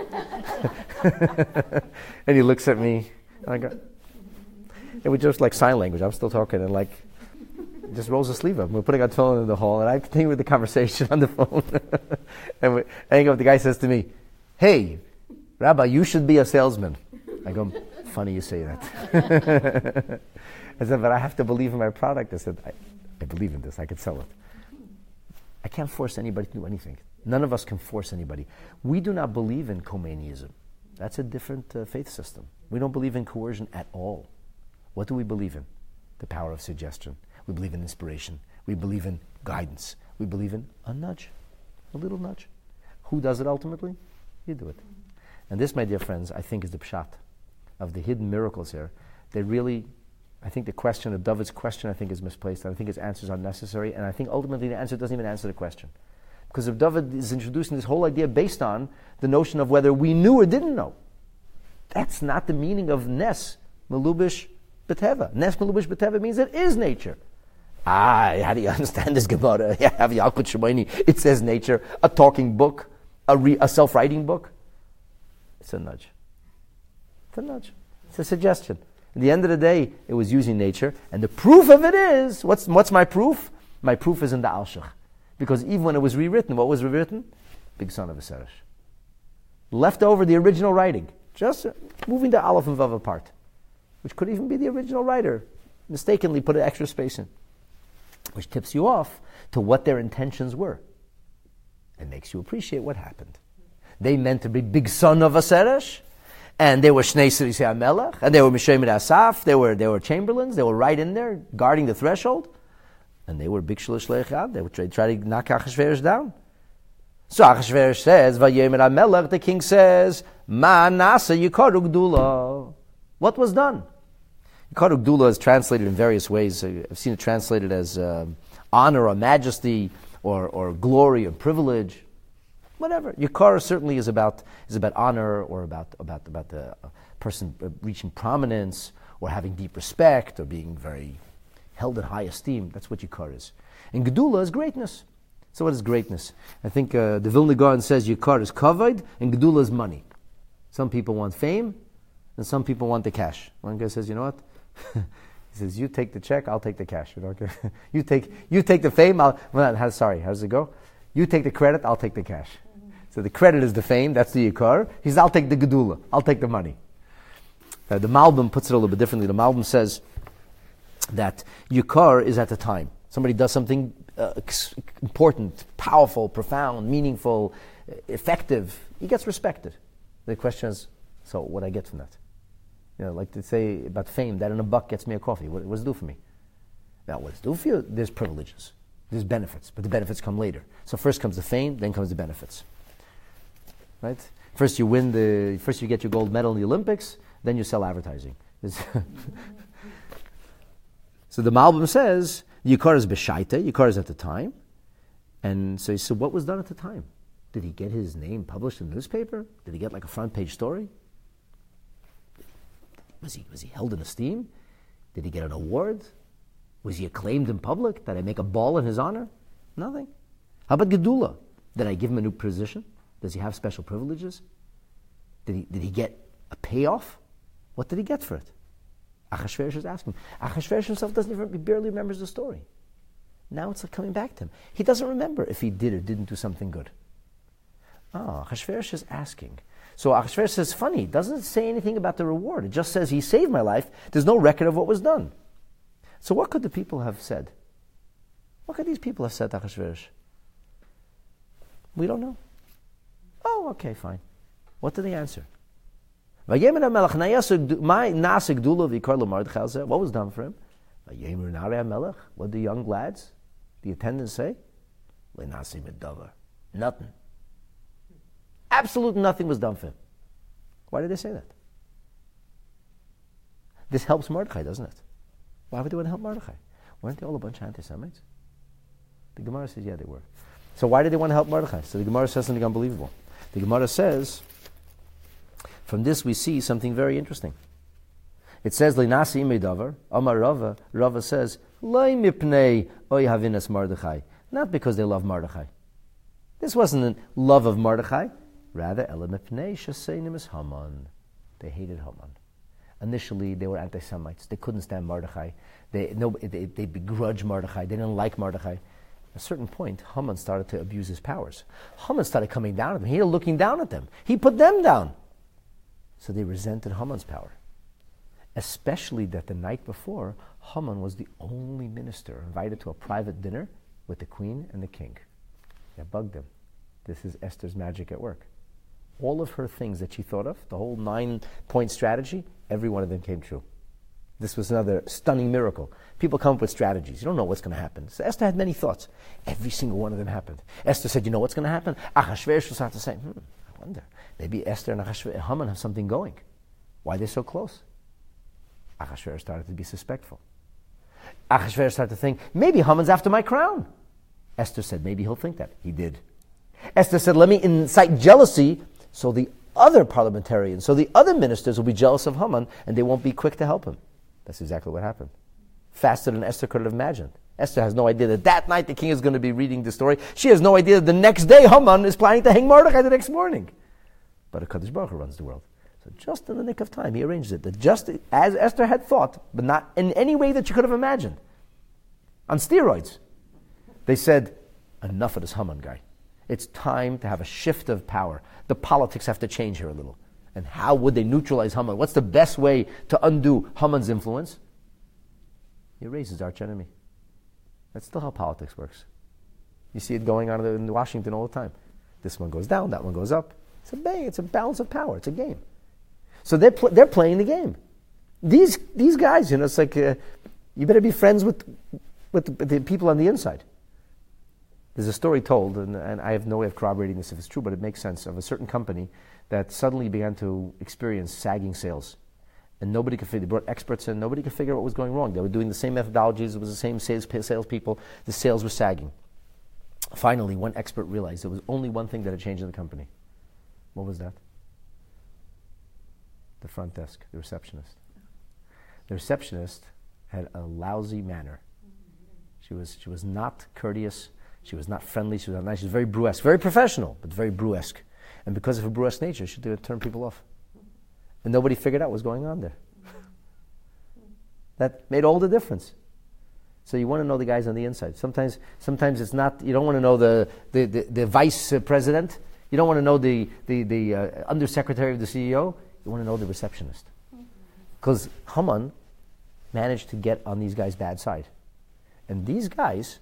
and he looks at me, and I go, it was just like sign language. I'm still talking, and like, just rolls the sleeve up. We're putting our phone in the hall, and I continue with the conversation on the phone. and, we, and the guy says to me, "Hey, Rabbi, you should be a salesman." I go, "Funny you say that." I said, "But I have to believe in my product." I said, "I, I believe in this. I can sell it. I can't force anybody to do anything. None of us can force anybody. We do not believe in Khomeiniism. That's a different uh, faith system. We don't believe in coercion at all. What do we believe in? The power of suggestion. We believe in inspiration. We believe in guidance. We believe in a nudge, a little nudge. Who does it ultimately? You do it. And this, my dear friends, I think is the pshat of the hidden miracles here. They really, I think the question of David's question, I think is misplaced. And I think his answers are unnecessary. And I think ultimately the answer doesn't even answer the question. Because if David is introducing this whole idea based on the notion of whether we knew or didn't know, that's not the meaning of Nes, Melubish, Beteva. Nes, Melubish, Beteva means it is nature. Ah, how do you understand this Gemara? It says nature, a talking book, a, re, a self-writing book. It's a nudge. It's a nudge. It's a suggestion. At the end of the day, it was using nature, and the proof of it is what's, what's my proof? My proof is in the Alshich. Because even when it was rewritten, what was rewritten? Big son of a Seresh. Left over the original writing, just uh, moving the Aleph and Vav apart, which could even be the original writer, mistakenly put an extra space in which tips you off to what their intentions were. and makes you appreciate what happened. They meant to be big son of a Seresh, and they were Shnei Sirisei Melech, and they were Mishemet Asaf, they were, they were chamberlains, they were right in there guarding the threshold, and they were big Shalish Leichad, they would try, try to knock Achashverosh down. So Achashverosh says, Vayemer Melech, the king says, Ma Nasa Yikoru Gdula. What was done? Yikar Gdula is translated in various ways. I've seen it translated as um, honor or majesty or, or glory or privilege. Whatever. Yikar certainly is about, is about honor or about, about, about the person reaching prominence or having deep respect or being very held in high esteem. That's what Yikar is. And Gedula is greatness. So what is greatness? I think uh, the Vilna Gaon says Yikar is covered and Gedula is money. Some people want fame and some people want the cash. One guy says, you know what? he says, "You take the check, I'll take the cash." You, you take you take the fame. I'll well, how, sorry. How does it go? You take the credit, I'll take the cash. So the credit is the fame. That's the yikar. He says, "I'll take the gedula. I'll take the money." Uh, the Malbim puts it a little bit differently. The Malbim says that yikar is at the time. Somebody does something uh, important, powerful, profound, meaningful, effective. He gets respected. The question is, so what I get from that? You know, like to say about fame, that in a buck gets me a coffee. What, what does it do for me? Now, what's it do for you? There's privileges, there's benefits, but the benefits come later. So first comes the fame, then comes the benefits. Right? First you win the, first you get your gold medal in the Olympics, then you sell advertising. so the Malbim says, Yikar is Beshaita, Yikar is at the time. And so he said, what was done at the time? Did he get his name published in the newspaper? Did he get like a front page story? Was he, was he held in esteem? Did he get an award? Was he acclaimed in public? Did I make a ball in his honor? Nothing. How about Gedula? Did I give him a new position? Does he have special privileges? Did he, did he get a payoff? What did he get for it? Achashverosh is asking. Achashverosh himself doesn't even, he barely remembers the story. Now it's like coming back to him. He doesn't remember if he did or didn't do something good. Oh, Achashverosh is asking. So Achashverosh says, funny, it doesn't say anything about the reward. It just says he saved my life. There's no record of what was done. So what could the people have said? What could these people have said Achashverosh? We don't know. Oh, okay, fine. What did they answer? What was done for him? What the young lads, the attendants say? Nothing. Absolute nothing was done for him. Why did they say that? This helps Mordechai, doesn't it? Why would they want to help Mordechai? Weren't they all a bunch of anti Semites? The Gemara says, yeah, they were. So why did they want to help Mordechai? So the Gemara says something unbelievable. The Gemara says, From this, we see something very interesting. It says, Linasi imedavar, Amar Rava, Rava says, Loi mipnei oy havinas Mordechai. Not because they love Mordechai. This wasn't a love of Mordechai. Rather, Ela mipnei shaseinim is Haman. They hated Haman. Initially, they were anti Semites. They couldn't stand Mordechai. They, no, they, they begrudged Mordechai. They didn't like Mordechai. At a certain point, Haman started to abuse his powers. Haman started coming down at them. He was looking down at them. He put them down. So they resented Haman's power. Especially that the night before, Haman was the only minister invited to a private dinner with the queen and the king. That bugged him. This is Esther's magic at work. All of her things that she thought of, the whole nine point strategy, every one of them came true. This was another stunning miracle. People come up with strategies. You don't know what's going to happen. So Esther had many thoughts. Every single one of them happened. Esther said, You know what's going to happen? Achashverosh will start to say, Hmm, I wonder. Maybe Esther and Achashverosh, Haman have something going. Why are they so close? Achashverosh started to be suspectful. Achashverosh started to think, maybe Haman's after my crown. Esther said, maybe he'll think that. He did. Esther said, let me incite jealousy so the other parliamentarians, so the other ministers will be jealous of Haman and they won't be quick to help him. That's exactly what happened. Faster than Esther could have imagined. Esther has no idea that that night the king is going to be reading the story. She has no idea that the next day Haman is planning to hang Mordecai the next morning. But a Kadosh Baruch runs the world. So just in the nick of time, he arranged it. That just as Esther had thought, but not in any way that she could have imagined. On steroids. They said, enough of this Haman guy. It's time to have a shift of power. The politics have to change here a little. And how would they neutralize Haman? What's the best way to undo Haman's influence? He raises arch enemy. That's still how politics works. You see it going on in Washington all the time. This one goes down, that one goes up. It's a bang, it's a balance of power, it's a game. So they're, pl- they're playing the game. These, these guys, you know, it's like uh, you better be friends with, with the, the, people on the inside. There's a story told, and, and I have no way of corroborating this if it's true, but it makes sense, of a certain company that suddenly began to experience sagging sales. And nobody could figure, they brought experts in, nobody could figure out what was going wrong. They were doing the same methodologies, it was the same sales, salespeople, the sales were sagging. Finally, one expert realized there was only one thing that had changed in the company. What was that? The front desk, the receptionist. The receptionist had a lousy manner. She was, she was not courteous. She was not friendly. She was not nice. She was very brusque, very professional, but very brusque. And because of her brusque nature, she would turn people off. And nobody figured out what was going on there. that made all the difference. So you want to know the guys on the inside. Sometimes, sometimes it's not. You don't want to know the the, the, the vice president. You don't want to know the the, the uh, undersecretary of the CEO. You want to know the receptionist. Because Haman managed to get on these guys' bad side. And these guys,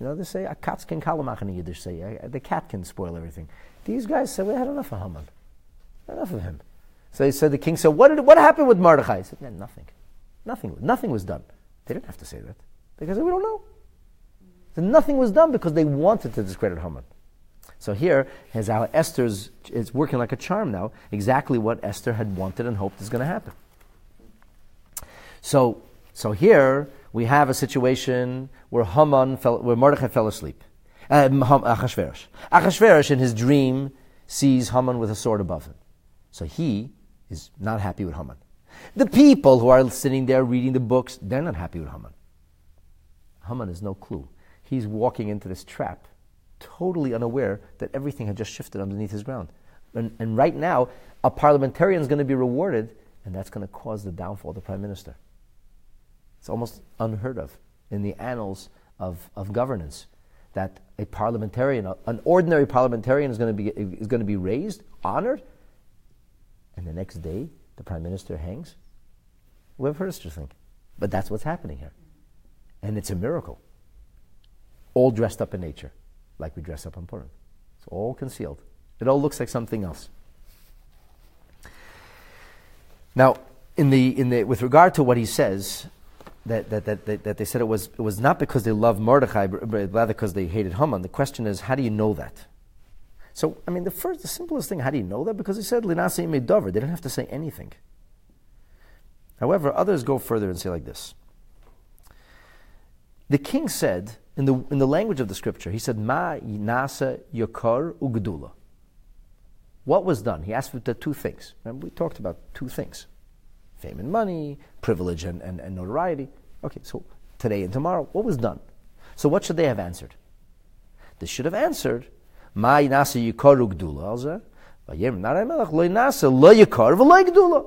you know, they say, a cat can kalamach in Yiddish, say, the cat can spoil everything. These guys said, we had enough of Haman. Enough of him. So he said, the king said, what, did, what happened with Mordechai? He said, nothing. Nothing. Nothing was done. They didn't have to say that. Because we don't know. So nothing was done because they wanted to discredit Haman. So here is how Esther's is working like a charm now, exactly what Esther had wanted and hoped is going to happen. So, so here we have a situation where Haman fell, where Mordechai fell asleep. Uh, Achashverosh. Achashverosh in his dream sees Haman with a sword above him. So he is not happy with Haman. The people who are sitting there reading the books, they're not happy with Haman. Haman has no clue. He's walking into this trap, totally unaware that everything had just shifted underneath his ground. And, and right now, a parliamentarian is going to be rewarded, and that's going to cause the downfall of the prime minister. It's almost unheard of in the annals of, of governance that a parliamentarian, an ordinary parliamentarian, is going, to be, is going to be raised, honored, and the next day the prime minister hangs. We've heard such a thing. But that's what's happening here. And it's a miracle. All dressed up in nature, like we dress up on Purim. It's all concealed. It all looks like something else. Now, in the, in the, with regard to what he says, that, that, that, that, they said it was, it was not because they loved Mordechai, but rather because they hated Haman. The question is, how do you know that? So, I mean, the first, the simplest thing, how do you know that? Because he said, Linase Medover. They didn't have to say anything. However, others go further and say like this. The king said, in the, in the language of the scripture, he said, Ma nasa yokar ugdula. What was done? He asked for the two things. Remember, we talked about two things fame and money, privilege and, and, and notoriety. Okay, so today and tomorrow, what was done? So what should they have answered? They should have answered, Ma yinasa yikaru gdula vayem naray melech lo yikar v'lo gdula.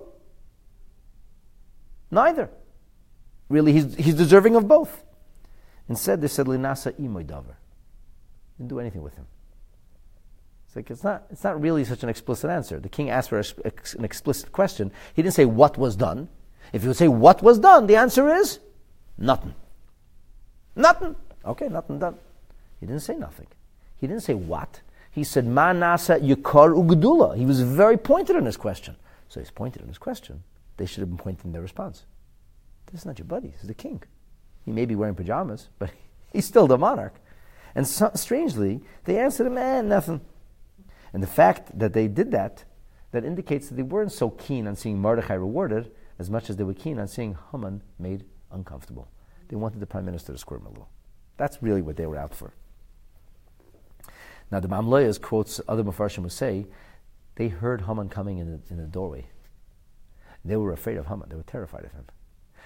Neither. Really, he's, he's deserving of both. Instead, they said, Linasa imoy davar. Didn't do anything with him. It's like it's not, it's not really such an explicit answer. The king asked for an explicit question. He didn't say what was done. If you would say what was done, the answer is nothing. Nothing. Okay, nothing done. He didn't say nothing. He didn't say what. He said, Ma nasa yukar ugdula. He was very pointed in his question. So he's pointed in his question. They should have been pointed in their response. This is not your buddy. This is the king. He may be wearing pajamas, but he's still the monarch. And so, strangely, they answered him, eh, nothing. And the fact that they did that, that indicates that they weren't so keen on seeing Mordechai rewarded as much as they were keen on seeing Haman made uncomfortable. They wanted the prime minister to squirm a little. That's really what they were out for. Now, the Me'am Lo'ez quotes other Mepharshim who say they heard Haman coming in the, in the doorway. They were afraid of Haman. They were terrified of him.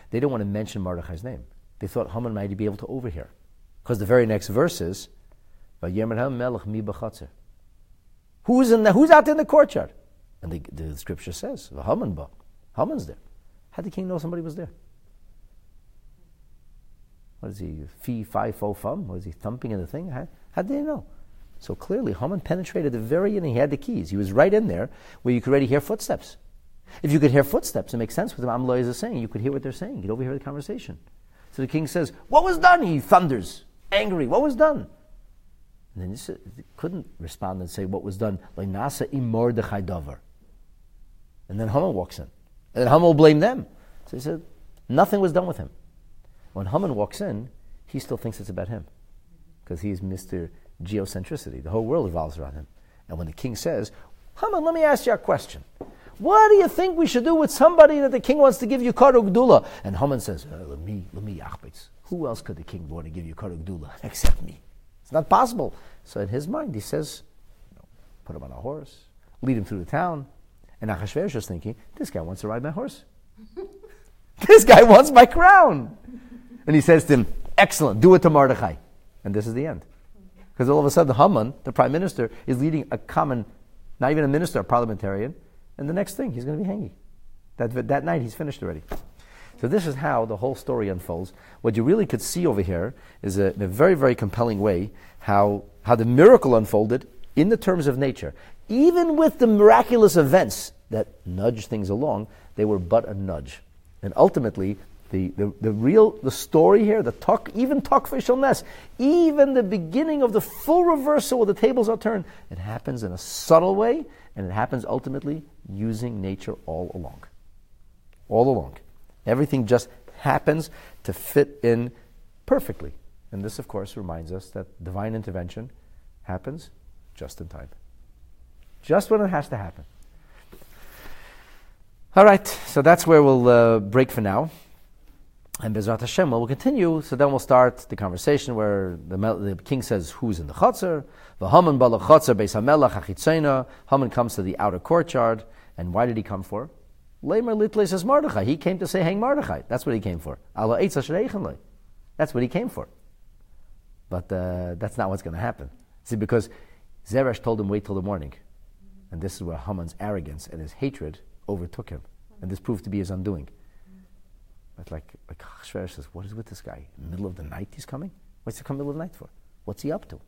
They didn't want to mention Mordechai's name. They thought Haman might be able to overhear. Because the very next verse is, Who's, in the, who's out there in the courtyard? And the, the scripture says, Haman ba. Haman's there. How did the king know somebody was there? What is he, fee, fi, fo, fum? Was he thumping in the thing? How, how did he know? So clearly, Haman penetrated the very end. He had the keys. He was right in there where you could already hear footsteps. If you could hear footsteps, it makes sense what the Me'am Lo'ez is saying. You could hear what they're saying. You'd overhear the conversation. So the king says, What was done? He thunders, angry. What was done? And then he couldn't respond and say what was done. Like Nasa imor davar. And then Haman walks in. And then Haman will blame them. So he said, Nothing was done with him. When Haman walks in, he still thinks it's about him. Because he's Mr. Geocentricity. The whole world revolves around him. And when the king says, Haman, let me ask you a question. What do you think we should do with somebody that the king wants to give you karugdula? And Haman says, uh, let me, let me. Who else could the king want to give you karugdula except me? It's not possible. So in his mind, he says, put him on a horse, lead him through the town. And Achashverosh is just thinking, this guy wants to ride my horse. this guy wants my crown. And he says to him, excellent, do it to Mordechai. And this is the end. Because all of a sudden, Haman, the prime minister, is leading a common, not even a minister, a parliamentarian, and the next thing, he's going to be hanging. That, that night, he's finished already. So this is how the whole story unfolds. What you really could see over here is a, in a very, very compelling way how, how the miracle unfolded in the terms of nature. Even with the miraculous events that nudge things along, they were but a nudge. And ultimately, the, the, the real the story here, the talk, even talk ness, even the beginning of the full reversal where the tables are turned, it happens in a subtle way, and it happens ultimately using nature all along. All along. Everything just happens to fit in perfectly. And this, of course, reminds us that divine intervention happens just in time. Just when it has to happen. All right, so that's where we'll uh, break for now. And Bezrat Hashem, we'll continue. So then we'll start the conversation where the, the king says, Who's in the chutzner? Haman bala chutzner beis. Haman comes to the outer courtyard. And why did he come for? Lemer litles says Mordechai. He came to say, Hang Mordechai. That's what he came for. That's what he came for. But uh, that's not what's going to happen. See, because Zeresh told him, Wait till the morning. And this is where Haman's arrogance and his hatred overtook him. And this proved to be his undoing. But like, like Achashverosh says, what is with this guy? Middle of the night he's coming? What's he come middle of the night for? What's he up to?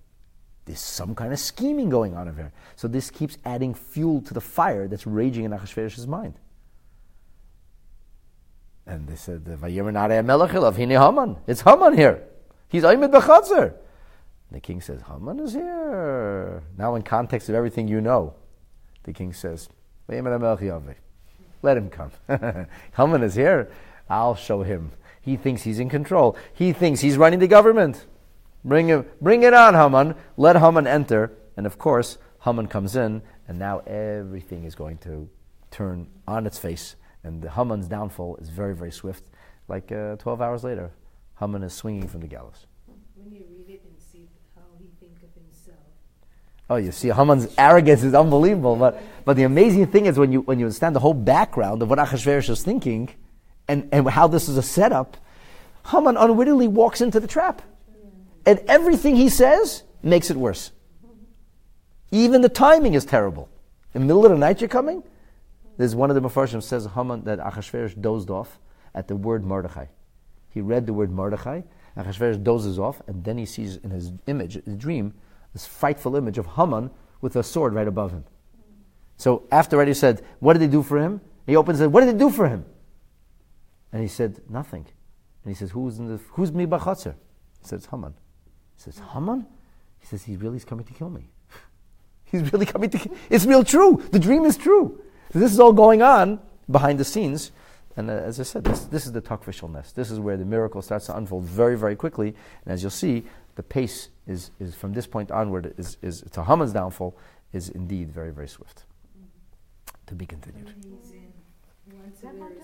There's some kind of scheming going on over here. So this keeps adding fuel to the fire that's raging in Achashverosh's mind. And they said, "The Haman. It's Haman here. He's Aymed Bechazzer. The king says, Haman is here. Now, in context of everything you know, the king says, Let him come. Haman is here. I'll show him. He thinks he's in control. He thinks he's running the government. Bring him, bring it on, Haman. Let Haman enter. And of course, Haman comes in, and now everything is going to turn on its face. And the Haman's downfall is very, very swift. Like uh, 12 hours later, Haman is swinging from the gallows. When you read it and see how he think of himself. Oh, you see, Haman's arrogance is unbelievable. But, but the amazing thing is when you, when you understand the whole background of what Achashverosh is thinking and, and how this is a setup, Haman unwittingly walks into the trap. And everything he says makes it worse. Even the timing is terrible. In the middle of the night you're coming? There's one of the Mepharshim says Haman that Achashverosh dozed off at the word Mordechai. He read the word Mordechai, Achashverosh dozes off, and then he sees in his image, his dream, this frightful image of Haman with a sword right above him. So after already said, What did they do for him? He opens it, What did they do for him? And he said, Nothing. And he says, Who's in the who's me bachatzer? He says, Haman. He says, Haman? He says, He really is coming to kill me. He's really coming to kill It's real true. The dream is true. So this is all going on behind the scenes. And uh, as I said, this, this is the takvishalness. This is where the miracle starts to unfold very, very quickly. And as you'll see, the pace is, is from this point onward, is, is to Haman's downfall, is indeed very, very swift. To be continued.